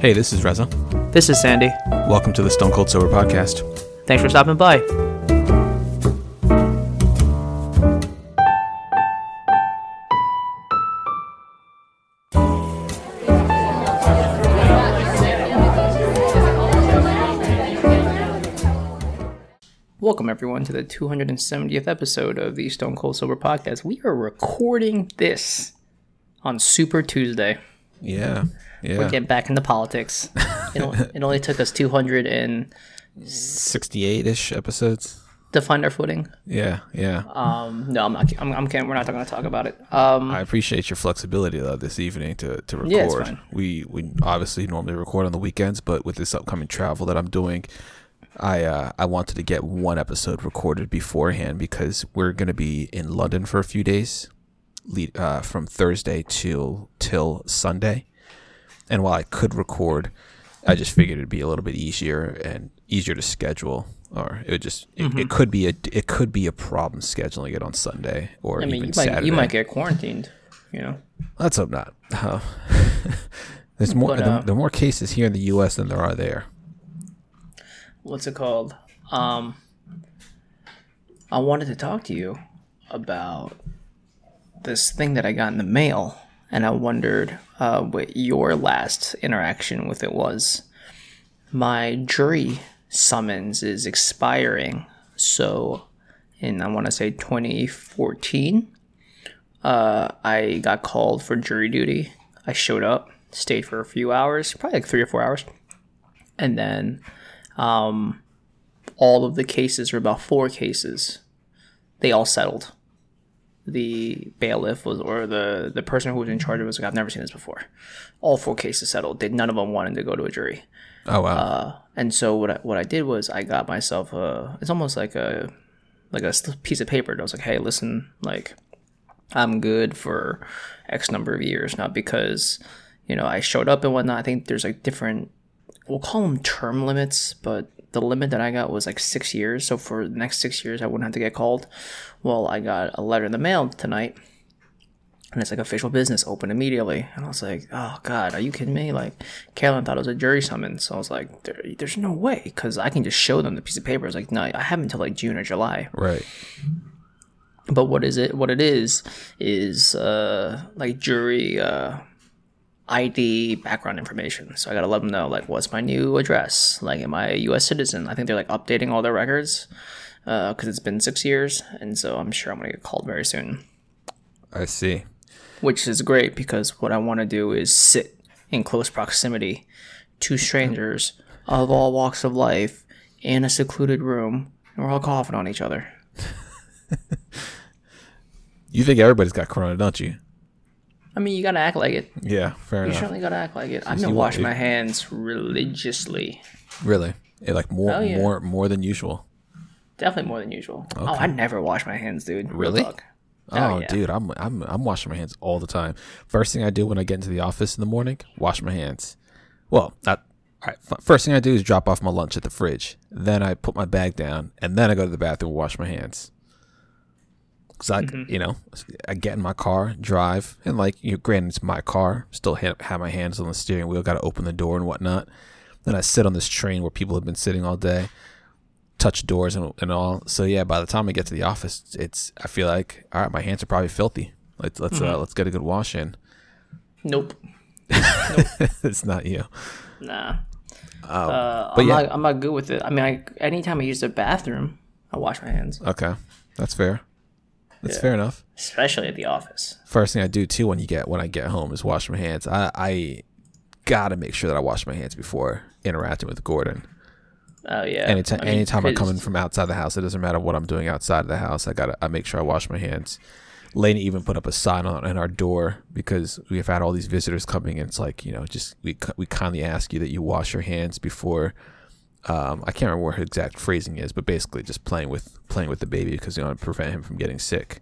Hey, this is Reza. This is Sandy. Welcome to the Stone Cold Sober Podcast. Thanks for stopping by. Welcome, everyone, to the 270th episode of the Stone Cold Sober Podcast. We are recording this on Super Tuesday. Yeah, yeah. We're getting back into politics. It only, it only took us 268 ish episodes. to find our footing. Yeah, yeah. Um, no, I'm not. I'm, I'm kidding. We're not going to talk about it. Um, I appreciate your flexibility though this evening to, to record. Yeah, it's fine. We we obviously normally record on the weekends, but with this upcoming travel that I'm doing, I uh, I wanted to get one episode recorded beforehand because we're gonna be in London for a few days, lead, uh, from Thursday till till Sunday. And while I could record, I just figured it'd be a little bit easier and easier to schedule. Or it would just it, Mm-hmm. it could be a it could be a problem scheduling it on Sunday or I mean, even you might Saturday. you might get quarantined. You know. Let's hope not. Uh, there's more. But, uh, there are more cases here in the U.S. than there are there. What's it called? Um, I wanted to talk to you about this thing that I got in the mail, and I wondered uh, what your last interaction with it was. My jury summons is expiring, so in I want to say 2014, uh, I got called for jury duty. I showed up, stayed for a few hours, probably like three or four hours, and then um, all of the cases, or about four cases, they all settled. The bailiff was, or the the person who was in charge of it was like, I've never seen this before. All four cases settled. They, none of them wanted to go to a jury. Oh wow. Uh, and so what I, what I did was I got myself a. It's almost like a like a piece of paper. I was like, hey, listen, like I'm good for X number of years, not because you know I showed up and whatnot. I think there's like different. We'll call them term limits, but the limit that I got was like six years. So for the next six years, I wouldn't have to get called. Well, I got a letter in the mail tonight and it's like official business open immediately and i was like oh god are you kidding me like Carolyn thought it was a jury summons so i was like there, there's no way because i can just show them the piece of paper it's like no i have until like june or july right. but what is it what it is is uh like jury uh id background information so i gotta let them know like what's my new address like am i a us citizen i think they're like updating all their records uh, because it's been six years and so i'm sure i'm gonna get called very soon I see. which is great because what I want to do is sit in close proximity to strangers of all walks of life in a secluded room, and we're all coughing on each other. You think everybody's got corona, don't you? I mean, you gotta act like it. Yeah, fair enough. You enough. certainly gotta act like it. You been want- washing my hands religiously, Really? Yeah, like more, Oh, yeah. more, more than usual. definitely more than usual. Oh, I never wash my hands, dude. Real Really? talk. Oh, yeah. dude, I'm, I'm, I'm washing my hands all the time. First thing I do when I get into the office in the morning, wash my hands. Well, not. All right, f- first thing I do is drop off my lunch at the fridge. Then I put my bag down, and then I go to the bathroom and wash my hands. Cause I, Mm-hmm. you know, I get in my car, drive, and like, you know, granted it's my car, still ha- have my hands on the steering wheel, got to open the door and whatnot. Then I sit on this train where people have been sitting all day, touch doors and, and all. So yeah, by the time I get to the office, it's I feel like all right, my hands are probably filthy. Let's let's uh, let's get a good wash in. Nope. it's not you. Nah. Um, uh, but I'm, yeah. not, I'm not good with it. I mean, I, anytime I use the bathroom, I wash my hands, Okay, that's fair. That's fair enough. especially at the office. First thing I do too when you get when I get home is wash my hands. I I gotta make sure that I wash my hands before interacting with Gordon. Oh yeah. Anytime I mean, anytime I come 'cause- in from outside the house, it doesn't matter what I'm doing outside of the house. I gotta I make sure I wash my hands. Lane even put up a sign on in our door because we've had all these visitors coming and it's like you know just we we kindly ask you that you wash your hands before. Um, I can't remember what her exact phrasing is, but basically just playing with playing with the baby because you want to prevent him from getting sick.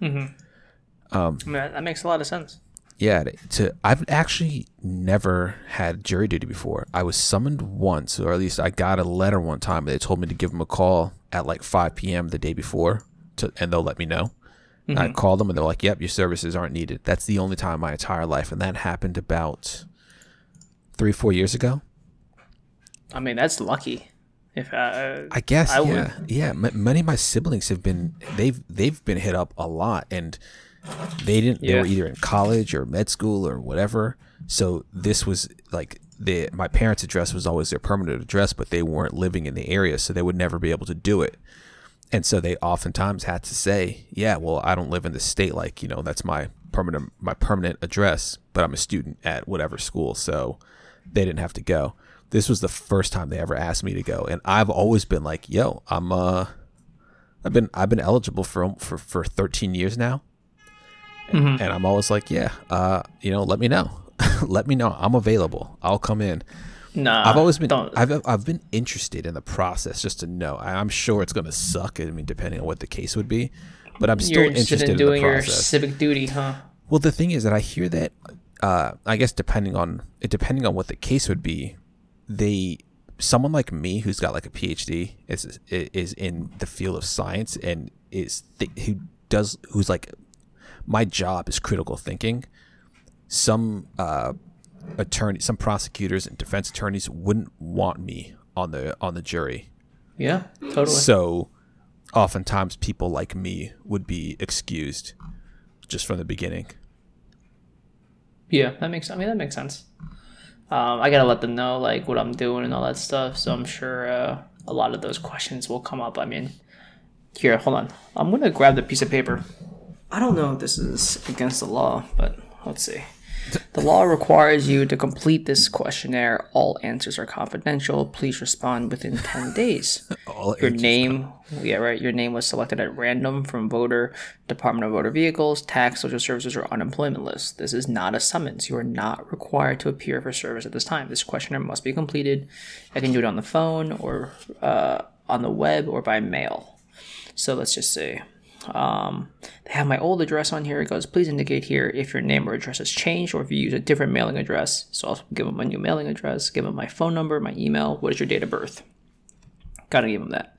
Mm-hmm. Um, I mean, that, makes a lot of sense. Yeah, to- I've actually never had jury duty before. I was summoned once, or at least I got a letter one time. They told me to give them a call at like 5 p.m. the day before, to, and they'll let me know. And I mm-hmm. called them, and they're like, "Yep, your services aren't needed." That's the only time in my entire life, and that happened about three four years ago. I mean, that's lucky. If uh, I guess I would- yeah yeah. M- many of my siblings have been they've they've been hit up a lot, and they didn't. They were either in college or med school or whatever. So this was like the my parents' address was always their permanent address, but they weren't living in the area, so they would never be able to do it. And so they oftentimes had to say, "Yeah, well, I don't live in the state. Like, you know, that's my permanent my permanent address, but I'm a student at whatever school." So they didn't have to go. This was the first time they ever asked me to go, and I've always been like, "Yo, I'm uh, I've been I've been eligible for for for 13 years now, and, and I'm always like, yeah, uh, you know, let me know, let me know, I'm available, I'll come in." nah, I've always been Don't, I've I've been interested in the process just to know. I'm sure it's gonna suck. I mean, depending on what the case would be, but I'm still you're interested interested in in, the doing your civic duty, huh? Well, the thing is that I hear that, uh, I guess depending on depending on what the case would be, they someone like me who's got like a PhD is is in the field of science and is th- who does who's like my job is critical thinking. Some uh, attorney, some prosecutors and defense attorneys wouldn't want me on the on the jury. Yeah, totally. So, oftentimes people like me would be excused just from the beginning. Yeah, that makes. I mean, that makes sense. Um, I gotta let them know like what I'm doing and all that stuff. So I'm sure uh, a lot of those questions will come up. I mean, here, hold on. I'm gonna grab the piece of paper. I don't know if this is against the law, but let's see. The law requires you to complete this questionnaire. All answers are confidential. Please respond within 10 days. All Your name, yeah, right. Your name was selected at random from voter, Department of Motor Vehicles, tax, social services, or unemployment list. This is not a summons. You are not required to appear for service at this time. This questionnaire must be completed. I can do it on the phone or uh, on the web or by mail. So let's just say um, have my old address on here. It goes, please indicate here if your name or address has changed or if you use a different mailing address. So I'll give them my new mailing address, give them my phone number, my email. What is your date of birth? Gotta give them that.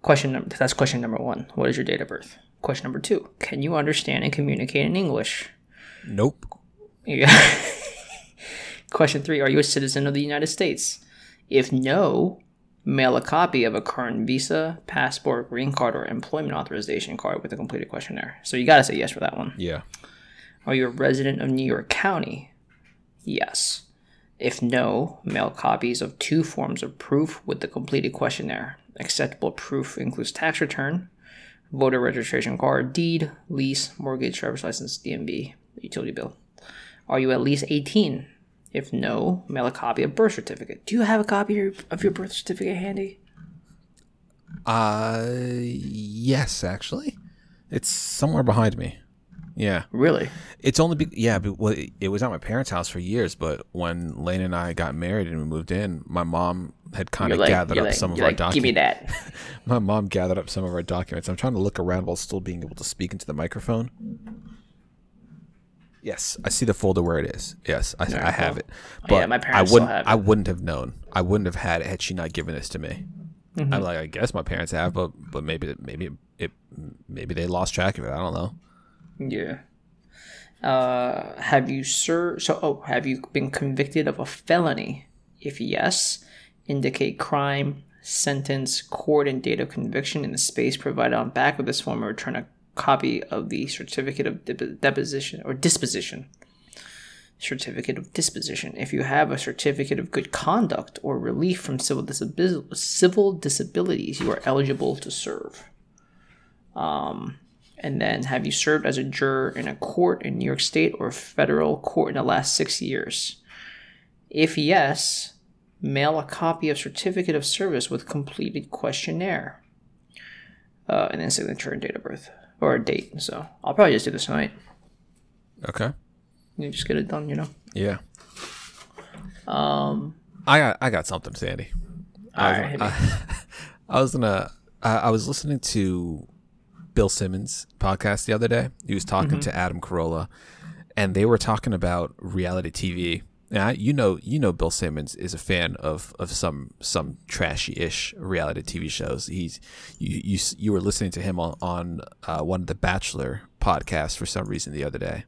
Question number that's question number one. What is your date of birth? Question number two. Can you understand and communicate in English? Nope. Yeah. Question three. Are you a citizen of the United States? If no, mail a copy of a current visa, passport, green card, or employment authorization card with a completed questionnaire. So you gotta say yes for that one. Yeah. Are you a resident of New York County? Yes. If no, mail copies of two forms of proof with the completed questionnaire. Acceptable proof includes tax return, voter registration card, deed, lease, mortgage, driver's license, DMV, utility bill. Are you at least 18? If no, mail a copy of birth certificate. Do you have a copy of your- birth certificate handy? Uh, yes, actually, it's somewhere behind me. Yeah, Really? it's only be- yeah, but, well, it, was at my parents' house for years. But when Lane and I got married and we moved in, my mom had kind of like, gathered up like, some of our like, documents. give me that. My mom gathered up some of our documents. I'm trying to look around while still being able to speak into the microphone. Yes, I see the folder where it is. Yes, I, I have it. Oh, But yeah, my parents I still wouldn't. have it. I wouldn't have known. I wouldn't have had it had she not given this to me. Mm-hmm. I'm like, I guess my parents have, but but maybe maybe it maybe they lost track of it. I don't know. Yeah. Uh, have you sir? So, oh, have you been convicted of a felony? If yes, indicate crime, sentence, court, and date of conviction in the space provided on back of this form, or return a copy of the certificate of dep- deposition or disposition. Certificate of disposition. If you have a certificate of good conduct or relief from civil disabil- civil disabilities, you are eligible to serve. And then, have you served as a juror in a court in New York State or federal court in the last six years? If yes, mail a copy of certificate of service with completed questionnaire, uh, and then signature and date of birth or a date. So I'll probably just do this tonight. Okay. You just get it done, you know. Yeah. Um, I got I got something, Sandy. I was. I, I was gonna. I, I was listening to Bill Simmons podcast the other day. He was talking to Adam Carolla, and they were talking about reality TV. Now you know you know Bill Simmons is a fan of of some some trashy ish reality TV shows. He's you you you were listening to him on on uh, one of the Bachelor podcasts for some reason the other day.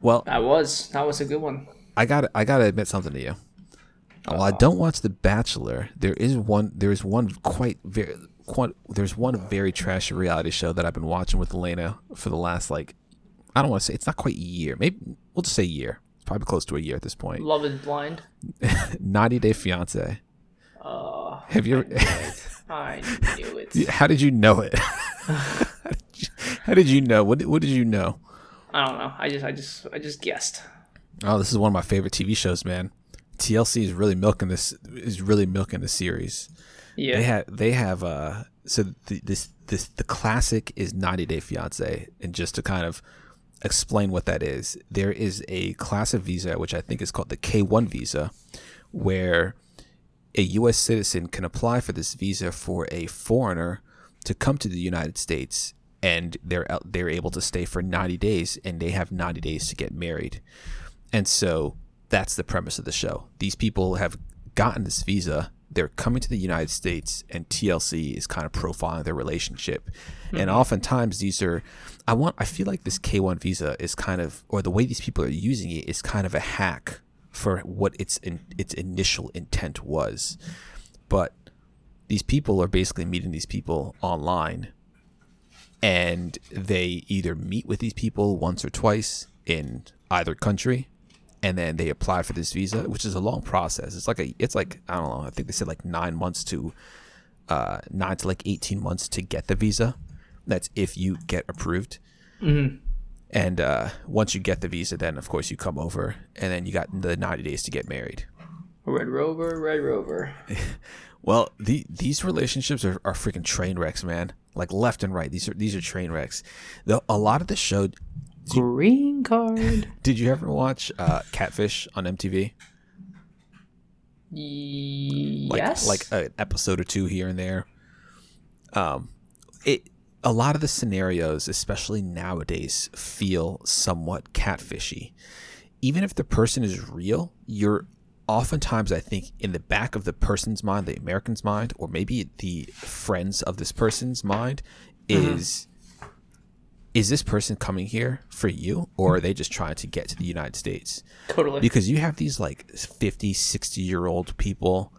Well, I was. That was a good one. I got I got to admit something to you. While I don't watch The Bachelor, there is one there is one quite very quite, there's one very trashy reality show that I've been watching with Elena for the last like I don't want to say it's not quite a year. Maybe we'll just say a year. Probably close to a year at this point. Love is blind. 90 Day Fiance. Uh, Have you? ever- I knew it. How did you know it? how, did you, how did you know? What did- What did you know? I don't know. I just, I just, I just guessed. Oh, this is one of my favorite TV shows, man. TLC is really milking this. Is really milking the series. Yeah. They have they have uh so the, this this the classic is 90 Day Fiance, and just to kind of explain what that is, there is a class of visa which I think is called the K1 visa, where a U.S. citizen can apply for this visa for a foreigner to come to the United States, and they're they're able to stay for 90 days, and they have 90 days to get married, and so that's the premise of the show. These people have gotten this visa. They're coming to the United States, and TLC is kind of profiling their relationship. And mm-hmm. oftentimes, these are, I want, I feel like this K1 visa is kind of, or the way these people are using it is kind of a hack for what its in, its initial intent was. But these people are basically meeting these people online, and they either meet with these people once or twice in either country and then they apply for this visa, which is a long process. It's like a, it's like I don't know. I think they said like nine months to, uh, nine to like eighteen months to get the visa. That's if you get approved. And uh, once you get the visa, then of course you come over, and then you got the ninety days to get married. Red Rover, Red Rover. Well, the, these relationships are, are freaking train wrecks, man. Like left and right. These are these are train wrecks. The, a lot of the show. Green card. Did you ever watch uh, Catfish on MTV? like yes. like an episode or two here and there. Um, it a lot of the scenarios, especially nowadays, feel somewhat catfishy. Even if the person is real, you're oftentimes, I think, in the back of the person's mind, the American's mind, or maybe the friends of this person's mind, is is this person coming here for you, or are they just trying to get to the United States? totally. because you have these like 50 60 year old people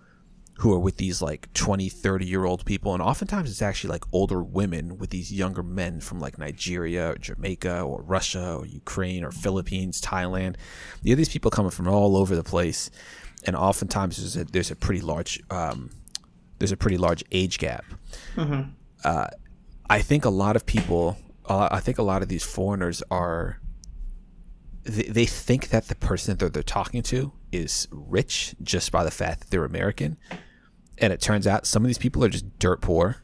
who are with these like 20 30 year old people and oftentimes it's actually like older women with these younger men from like nigeria or jamaica or russia or ukraine or philippines thailand you have these people coming from all over the place and oftentimes there's a, there's a pretty large um, there's a pretty large age gap uh, i think a lot of people uh, i think a lot of these foreigners are they, they think that the person that they're talking to is rich just by the fact that they're American. And it turns out some of these people are just dirt poor.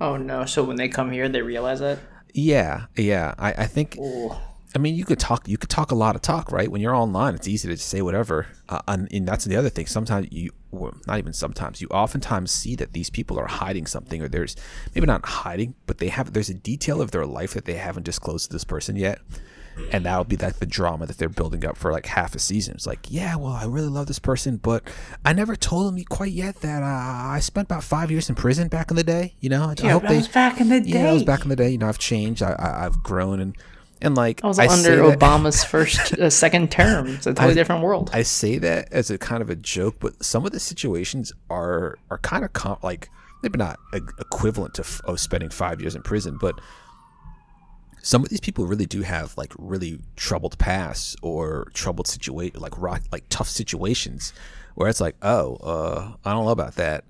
oh no! So when they come here, they realize that. Yeah, yeah. I, I think Ooh. I mean you could talk you could talk a lot of talk, right? When you're online, it's easy to just say whatever. Uh, and, and that's the other thing. Sometimes you well, not even sometimes, you oftentimes see that these people are hiding something or there's maybe not hiding, but they have there's a detail of their life that they haven't disclosed to this person yet. and that'll be like the drama that they're building up for like half a season. It's like, yeah, well, I really love this person, but I never told them quite yet that uh, I spent about five years in prison back in the day. You know, I, I Yeah, hope that they. was back in the day. yeah, that was back in the day. You know, I've changed. I, I I've grown and and like I was say under that- Obama's first, uh, second term. It's a totally different world. I say that as a kind of a joke, but some of the situations are are kind of com- like maybe not e- equivalent to f- of spending five years in prison, but some of these people really do have like really troubled pasts or troubled situation, like rock, like tough situations, where it's like, oh, uh, I don't know about that.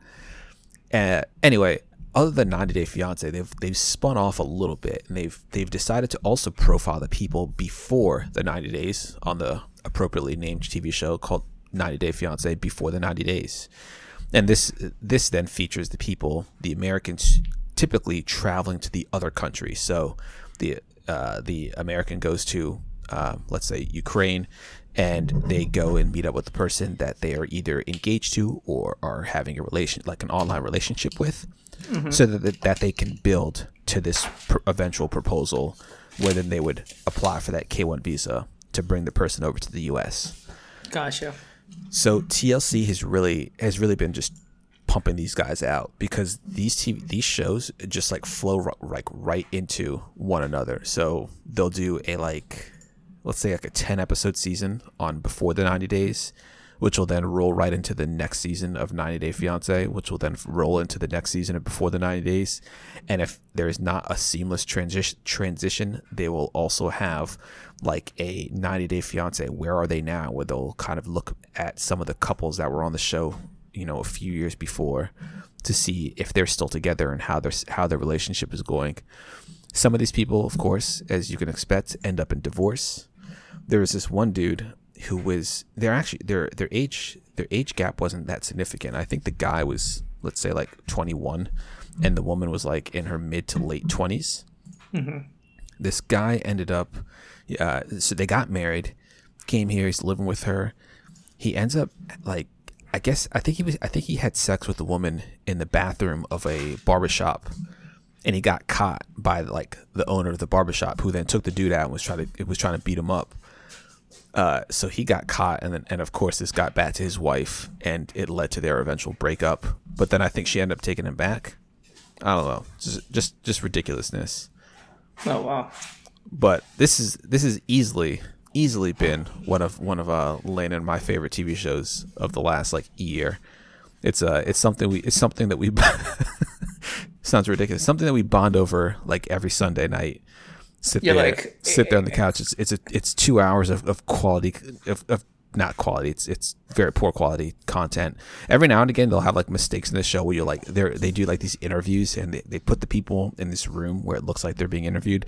Uh, anyway, other than 90 Day Fiance, they've they've spun off a little bit, and they've they've decided to also profile the people before the 90 days on the appropriately named TV show called 90 Day Fiance Before the 90 Days, and this this then features the people, the Americans, typically traveling to the other country. So the uh, the American goes to uh, let's say Ukraine, and they go and meet up with the person that they are either engaged to or are having a relation like an online relationship with, mm-hmm. so that that they can build to this pr- eventual proposal, where then they would apply for that K one visa to bring the person over to the U.S. Gotcha. So TLC has really has really been just pumping these guys out because these TV, these shows just like flow like right into one another. So they'll do a like let's say like a 10 episode season on before the 90 days which will then roll right into the next season of 90 Day Fiance, which will then roll into the next season of Before the 90 Days. And if there is not a seamless transition, transition, they will also have like a 90 Day Fiance. Where are they now? Where they'll kind of look at some of the couples that were on the show, you know, a few years before, to see if they're still together and how their how their relationship is going. Some of these people, of course, as you can expect, end up in divorce. There was this one dude who was they're actually their their age their age gap wasn't that significant. I think the guy was let's say like 21 and the woman was like in her mid to late 20s. Mm-hmm. This guy ended up uh, so they got married, came here, he's living with her. He ends up like I guess I think he was I think he had sex with a woman in the bathroom of a barbershop and he got caught by like the owner of the barbershop who then took the dude out and was trying to was trying to beat him up. Uh, so he got caught, and then, and of course, this got back to his wife, and it led to their eventual breakup. But then I think she ended up taking him back. I don't know, just just just ridiculousness. Oh wow! But this is this is easily easily been one of one of uh Lane and my favorite TV shows of the last like year. It's uh it's something we it's something that we sounds ridiculous something that we bond over like every Sunday night sit Yeah, there, like- sit there on the couch. It's it's a, it's two hours of, of quality of, of not quality. It's it's very poor quality content. Every now and again, they'll have like mistakes in the show where you're like they they do like these interviews and they, they put the people in this room where it looks like they're being interviewed,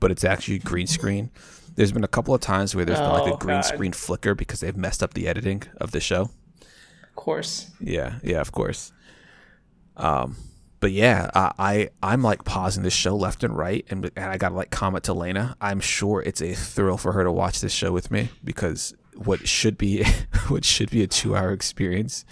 but it's actually green screen. There's been a couple of times where there's been like Oh, a green God. screen flicker because they've messed up the editing of the show. Of course. Yeah, yeah, of course. Um, but yeah, I, I I'm like pausing this show left and right, and, and I gotta like comment to Lena. I'm sure it's a thrill for her to watch this show with me because what should be what should be a two hour experience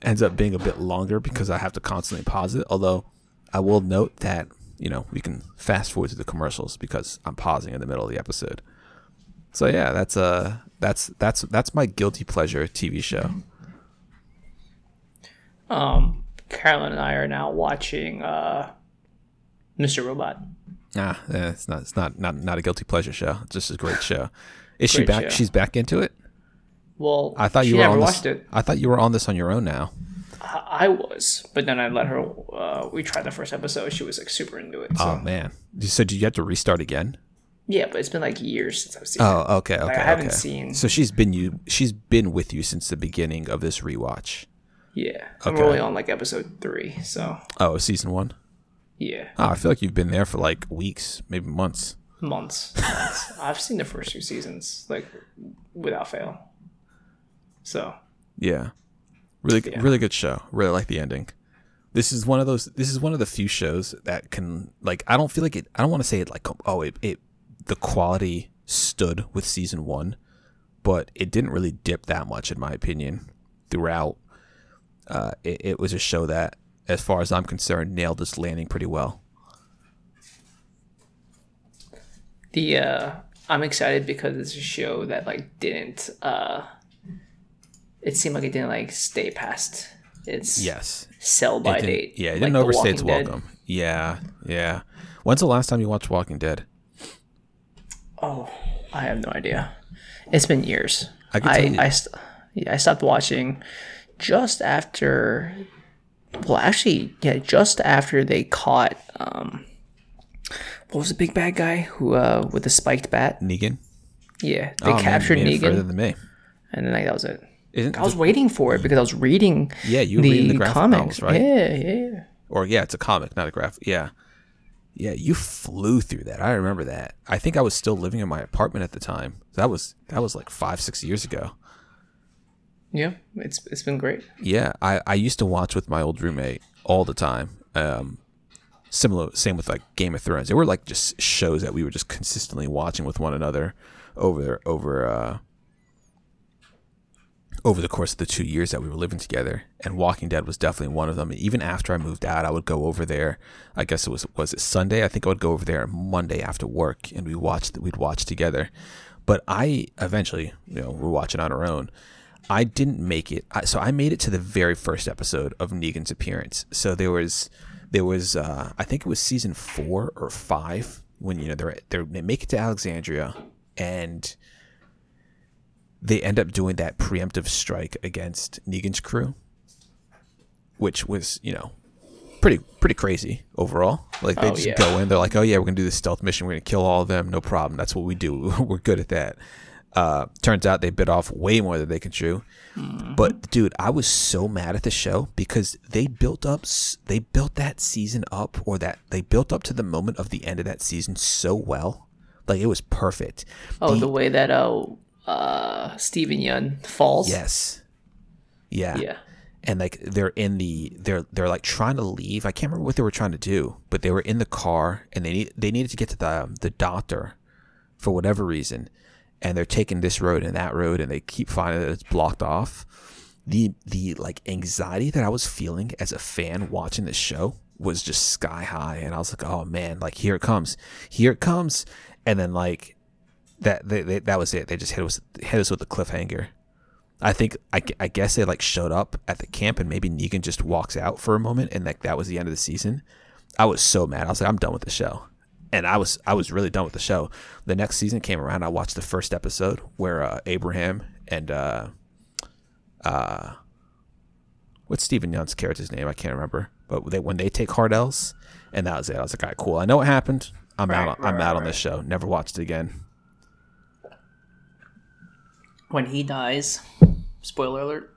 ends up being a bit longer because I have to constantly pause it. Although I will note that you know we can fast forward to the commercials because I'm pausing in the middle of the episode. So yeah, that's uh that's that's that's my guilty pleasure TV show. Um, Carolyn and I are now watching uh, Mr. Robot. Ah, eh, it's not. It's not. Not. Not a guilty pleasure show. It's just a great show. Is she back? show. She's back into it. Well, I thought you were on watched this. it. I thought you were on this on your own now. I, was, but then I let her. Uh, we tried the first episode. She was like super into it. So. Oh man. So did you have to restart again? yeah, but it's been like years since I've seen it. Oh, okay, okay. I haven't okay. seen- So she's been you. She's been with you since the beginning of this rewatch. Yeah, I'm Okay. only on like episode three. So Oh, season one. yeah, Oh, I feel like you've been there for like weeks, maybe months. months. months. I've seen the first two seasons like without fail. So Yeah. Really, good really good show. Really like the ending. This is one of those. This is one of the few shows that can like. I don't feel like it. I don't want to say it like. Oh, it. it the quality stood with season one, but it didn't really dip that much in my opinion throughout. Uh, it, it was a show that, as far as I'm concerned, nailed its landing pretty well. the uh, I'm excited because it's a show that like didn't. uh It seemed like it didn't like stay past its Yes. sell by date. yeah, it like didn't overstay its Walking Dead. welcome. Yeah, yeah. When's the last time you watched Walking Dead? Oh, I have no idea. It's been years. I I I, st- yeah, I stopped watching just after. Well, actually, yeah, just after they caught. um What was the big bad guy who uh with the spiked bat? Negan. Yeah, they Oh, man, captured made it further than me. and then like, that was it. Isn't I was waiting for it because I was reading. Yeah, you were the, reading the graphic comics, novels, right? Yeah, yeah. or yeah, it's a comic, not a graph. Yeah, yeah, you flew through that. I remember that. I think I was still living in my apartment at the time. That was that was like five, six years ago. Yeah, it's it's been great. Yeah, I I used to watch with my old roommate all the time. Um, similar, same with like Game of Thrones. They were like just shows that we were just consistently watching with one another over over uh over the course of the two years that we were living together. And Walking Dead was definitely one of them. Even after I moved out, I would go over there. I guess it was was it Sunday? I think I would go over there Monday after work, and we watched we'd watch together. But I eventually, you know, we're watching on our own. I didn't make it. I, so I made it to the very first episode of Negan's appearance. So there was, there was, uh, I think it was season four or five when you know they're, they're they make it to Alexandria, and they end up doing that preemptive strike against Negan's crew, which was you know pretty pretty crazy overall. Like they Oh, just yeah. go in, they're like, oh yeah, we're gonna do this stealth mission, we're gonna kill all of them, no problem. That's what we do. we're good at that. Uh, turns out they bit off way more than they can chew. But dude, I was so mad at the show because they built up, they built that season up, or that they built up to the moment of the end of that season so well, like it was perfect. Oh, The- the way that uh, uh Steven Yeun falls. yes, yeah, Yeah. and like they're in the they're they're like trying to leave. I can't remember what they were trying to do, but they were in the car and they need they needed to get to the the doctor for whatever reason, and they're taking this road and that road, and they keep finding that it's blocked off. The the like anxiety that I was feeling as a fan watching this show was just sky high, and I was like, oh man, like here it comes, here it comes, and then like that they, they, that was it. They just hit us hit us with a cliffhanger. I think I, I guess they like showed up at the camp and maybe Negan just walks out for a moment and like that was the end of the season. I was so mad. I was like, I'm done with the show, and I was I was really done with the show. The next season came around. I watched the first episode where uh, Abraham and uh, uh, what's Steven Yeun's character's name? I can't remember. But they when they take hard L's, and that was it. I was like, all right, cool. I know what happened. I'm Right, out. On, right, I'm right, out on this show. Never watched it again. When he dies, spoiler alert.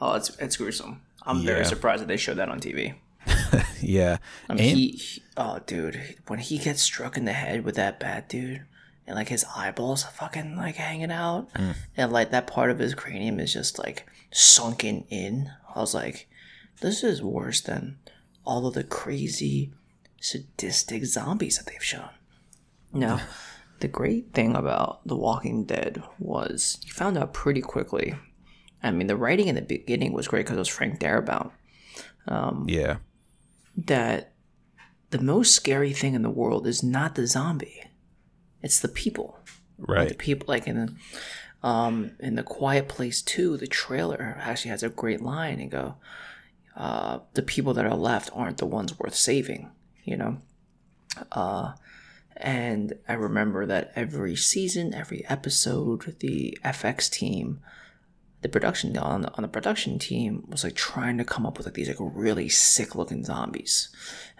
Oh, it's it's gruesome. I'm Yeah. very surprised that they showed that on TV. Yeah, I mean, and he, he- oh, dude, when he gets struck in the head with that bat, dude, and like his eyeballs fucking like hanging out, mm. and like that part of his cranium is just like sunken in. I was like, this is worse than all of the crazy, sadistic zombies that they've shown. Now, the great thing about The Walking Dead was you found out pretty quickly. I mean, the writing in the beginning was great because it was Frank Darabont um, yeah, that the most scary thing in the world is not the zombie it's the people. Right. the people like in um in the quiet place 2 the trailer actually has a great line. And go uh the people that are left aren't the ones worth saving you know? Uh and i remember that every season every episode the fx team the production on the, on the production team was like trying to come up with like these like really sick looking zombies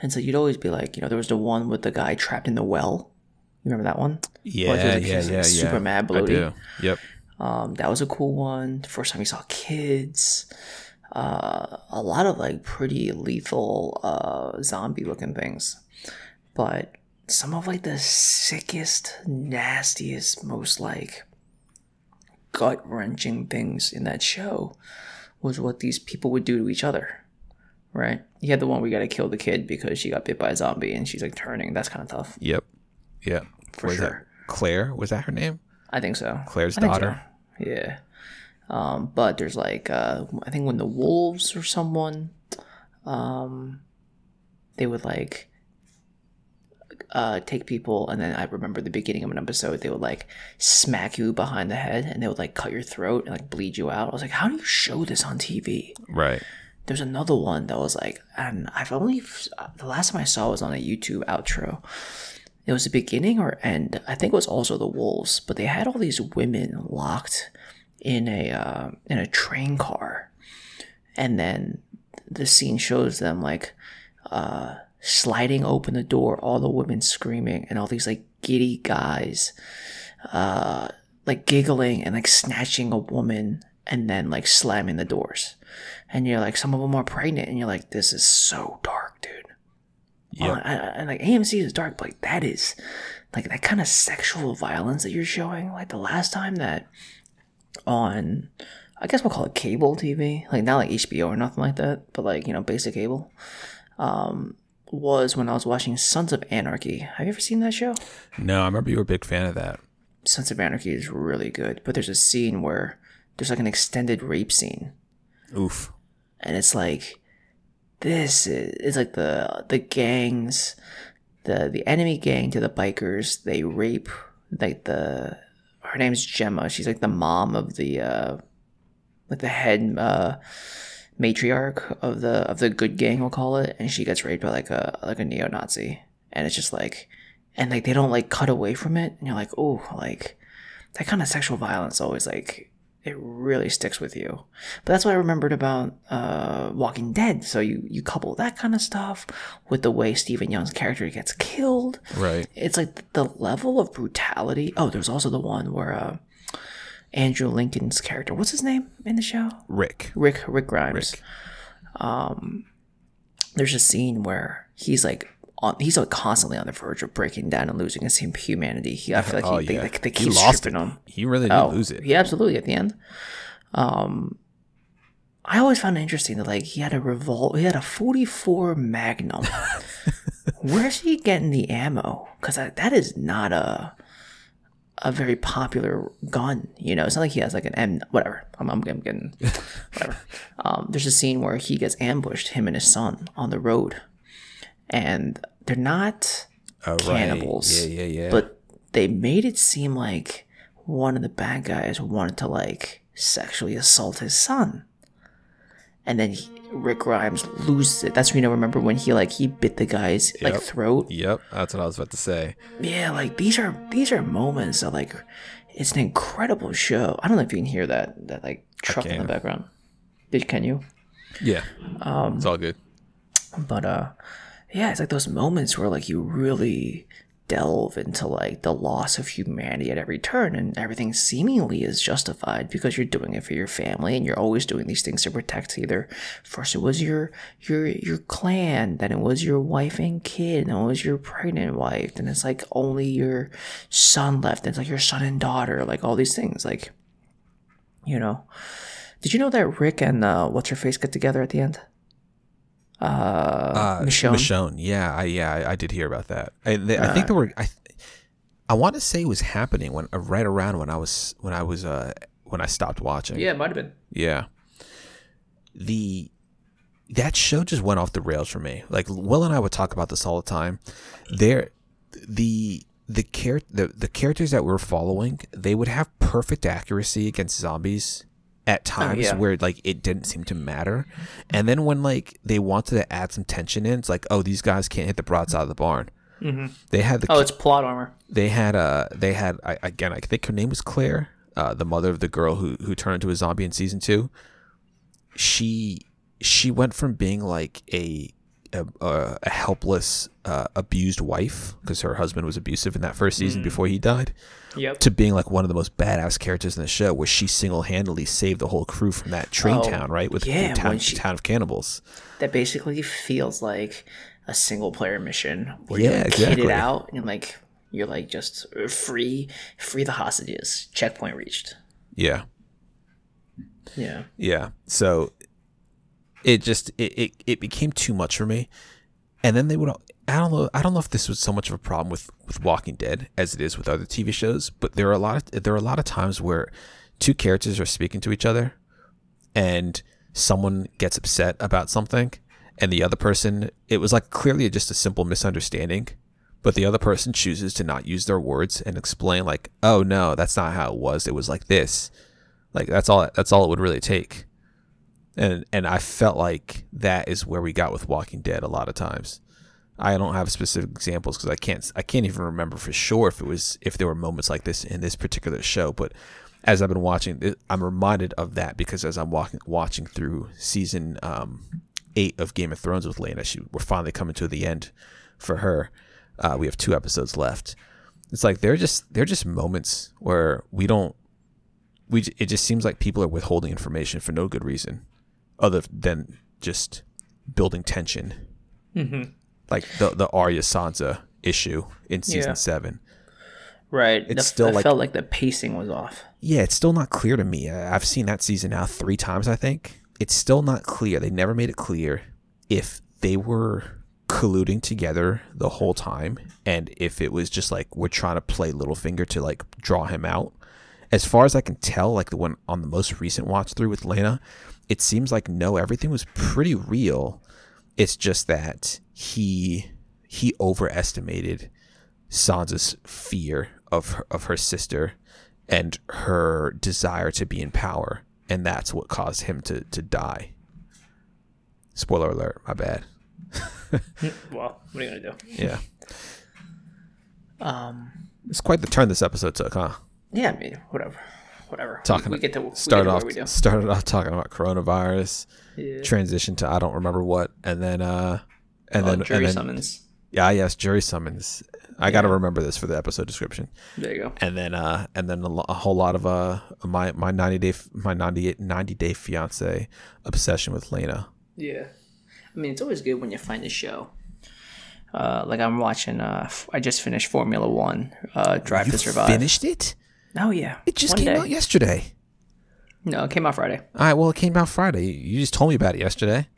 and so you'd always be like you know there was the one with the guy trapped in the well you remember that one Yeah, Like, there's yeah, yeah, like, yeah. super mad I bloated. Yep. Um, that was a cool one. The first time we saw kids. Uh, a lot of like pretty lethal uh, zombie looking things. But some of like the sickest, nastiest, most like gut wrenching things in that show was what these people would do to each other. Right? You had the one we gotta kill the kid because she got bit by a zombie and she's like turning. That's kind of tough. Yep. Yep. For was sure. Claire was that her name? I think so. Claire's I daughter. so. Yeah. Um, but there's like uh, I think when the wolves or someone, um, they would like uh, take people, and then I remember the beginning of an episode, they would like smack you behind the head, and they would like cut your throat and like bleed you out. I was like, how do you show this on TV? Right. There's another one that was like, and I've only the last time I saw was on a YouTube outro. It was the beginning or end. I think it was also the wolves, but they had all these women locked in a uh, in a train car, and then the scene shows them like uh, sliding open the door, all the women screaming, and all these like giddy guys, uh, like giggling and like snatching a woman, and then like slamming the doors, and you're like, some of them are pregnant, and you're like, this is so dark, dude. And, and like AMC is dark, but like that is like that kind of sexual violence that you're showing. Like the last time that on, I guess we'll call it cable TV, like not like HBO or nothing like that, but like you know basic cable, um, was when I was watching Sons of Anarchy. Have you ever seen that show? No, I remember you were a big fan of that. Sons of Anarchy is really good, but there's a scene where there's like an extended rape scene Oof. and it's like this is it's like the the gangs the the enemy gang to the bikers they rape like the her name's Gemma she's like the mom of the uh like the head uh matriarch of the of the good gang we'll call it and she gets raped by like a like a neo-nazi and it's just like and like they don't like cut away from it, and you're like, oh, like that kind of sexual violence always like it really sticks with you. But that's what I remembered about uh, Walking Dead. So you you couple that kind of stuff with the way Steven Yeun's character gets killed. Right. It's like the level of brutality. Oh, there's also the one where uh, Andrew Lincoln's character, what's his name in the show? Rick. Rick Rick Grimes. Rick. There's a scene where he's like on he's like constantly on the verge of breaking down and losing his humanity. He, I feel like Oh he, yeah. they, they, they he keep lost it. stripping him. He really did Oh, lose it. Yeah, absolutely. At the end, um, I always found it interesting that like he had a revolt. He had a 44 Magnum. Where's he getting the ammo? Because that is not a a very popular gun. You know, it's not like he has like an M. Whatever. I'm, I'm, I'm getting whatever. Um, there's a scene where he gets ambushed, him and his son, on the road, and they're not Oh, right. cannibals. Yeah, yeah, yeah. But they made it seem like one of the bad guys wanted to like sexually assault his son. And then he, Rick Grimes loses it. That's when you know. Remember when he like he bit the guy's like throat? Yep, that's what I was about to say. Yeah, like these are these are moments that like it's an incredible show. I don't know if you can hear that that like truck in the background. Did can you? Yeah, Um, it's all good. but uh yeah it's like those moments where like you really delve into like the loss of humanity at every turn and everything seemingly is justified because you're doing it for your family and you're always doing these things to protect either first it was your your your clan then it was your wife and kid and it was your pregnant wife then it's like only your son left and it's like your son and daughter like all these things like you know. Did you know that rick and uh what's her face get together at the end Uh, Michonne? Michonne. Yeah, I yeah, I, I did hear about that. I, they, I think there were. I, I want to say it was happening when uh, right around when I was when I was uh when I stopped watching. yeah it might have been Yeah. The that show just went off the rails for me. Like Will and I would talk about this all the time. There, the the char- the the characters that we're following, they would have perfect accuracy against zombies at times yeah. where like it didn't seem to matter. And then when like they wanted to add some tension in, it's like, oh, these guys can't hit the broadside of the barn. They had the Oh, it's plot armor. they had uh they had I, again I think her name was Claire, uh, the mother of the girl who who turned into a zombie in season two. She she went from being like a a, a a helpless uh, abused wife because her husband was abusive in that first season before he died Yep. to being like one of the most badass characters in the show where she single-handedly saved the whole crew from that train Oh, town right with yeah, the town, she- town of cannibals That basically feels like a single player mission where Yeah, you like, exactly. it out and like you're like just free free the hostages. Checkpoint reached. yeah Yeah. Yeah. So it just it, it, it became too much for me. And then they would I don't know I don't know if this was so much of a problem with with Walking Dead as it is with other TV shows, but there are a lot of there are a lot of times where two characters are speaking to each other and someone gets upset about something and the other person it was like clearly just a simple misunderstanding but the other person chooses to not use their words and explain like oh no that's not how it was. It was like this. Like that's all that's all it would really take and and I felt like that is where we got with Walking Dead a lot of times. I don't have specific examples because I can't I can't even remember for sure if it was if there were moments like this in this particular show. But as I've been watching, I'm reminded of that because as I'm walking watching through season um, eight of Game of Thrones with Lena, she we're finally coming to the end for her. Uh, we have two episodes left. It's like they're just they're just moments where we don't we it just seems like people are withholding information for no good reason other than just building tension. Mm-hmm. Like the the Arya Sansa issue in season Yeah. seven. Right. It's The- still like- felt like the pacing was off. Yeah, it's still not clear to me. I've seen that season now three times. I think it's still not clear. They never made it clear if they were colluding together the whole time, and if it was just like we're trying to play Littlefinger to like draw him out. As far as I can tell, like the one on the most recent watch through with Lena, it seems like no, everything was pretty real. It's just that he he overestimated Sansa's fear of her, of her sister and her desire to be in power, and that's what caused him to to die. Spoiler alert, my bad. Well, what are you gonna do? Yeah. Um, It's quite the turn this episode took, huh? yeah, I mean, whatever, whatever. Talking we, we get to we Started get to off started off talking about coronavirus, Yeah. transition to I don't remember what, and then uh and Oh, then jury and then, summons. yeah, yes, jury summons. I got to remember this for the episode description. There you go. and then uh and then a, lo- a whole lot of uh my my 90 day my 90, 90 day fiance obsession with Lena. Yeah. I mean, it's always good when you find a show. Uh, like I'm watching. Uh, I just finished Formula One. Uh, Drive You to Survive. finished it? Oh yeah, It just One came day. out yesterday. No, it came out Friday. All right, well it came out Friday. You- just told me about it yesterday.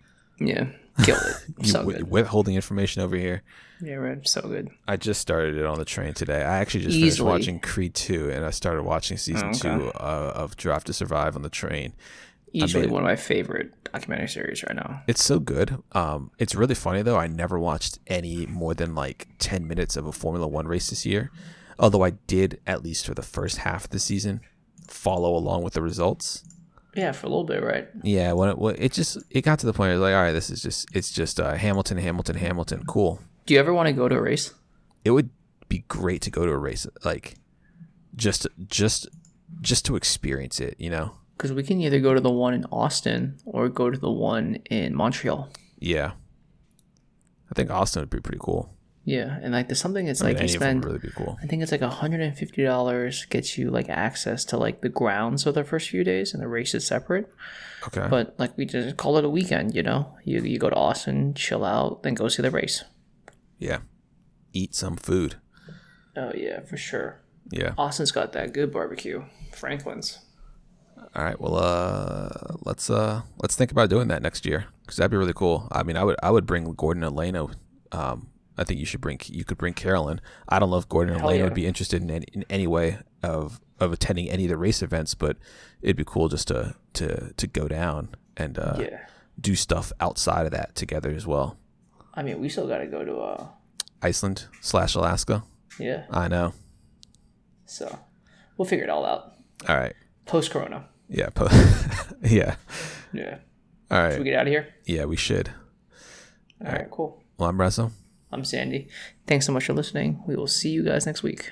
Yeah, killed it. So good. withholding information over here. Yeah, right. So good. I just started it on the train today. I actually just Easily. finished watching Creed 2 and I started watching season Oh, okay. 2 uh, of Drive to Survive on the train. Easily one of my favorite documentary series right now. It's so good. Um, it's really funny though. I never watched any more than like ten minutes of a Formula One race this year. Although I did, at least for the first half of the season, follow along with the results. Yeah, for a little bit, right? Yeah, when it, when it just it got to the point where it's like, all right, this is just it's just uh, Hamilton, Hamilton, Hamilton. Cool. Do you ever want to go to a race? It would be great to go to a race, like just just just to experience it. You know? Because we can either go to the one in Austin or go to the one in Montreal. Yeah. I think Austin would be pretty cool. Yeah, and like there's something it's I mean, like you of them spend. really cool. I think it's like hundred and fifty dollars gets you like access to like the grounds of the first few days, and the race is separate. Okay. But like we just call it a weekend, you know. You you go to Austin, chill out, then go see the race. yeah. Eat some food. Oh yeah, for sure. Yeah. Austin's got that good barbecue. Franklin's. All right. Well, uh, let's uh, let's think about doing that next year because that'd be really cool. I mean, I would I would bring Gordon and Elena. Um, I think you should bring you could bring Carolyn. I don't know if Gordon and Hell Elena yeah. would be interested in any, in any way of of attending any of the race events, but it'd be cool just to to to go down and uh, Yeah. do stuff outside of that together as well. I mean, we still got to go to uh Iceland slash Alaska. yeah. I know. So we'll figure it all out All right. post Corona. Yeah. Po- yeah. Yeah. All right. Should we get out of here? Yeah, we should. All right. Cool. Well, I'm Russell. I'm Sandy. Thanks so much for listening. We will see you guys next week.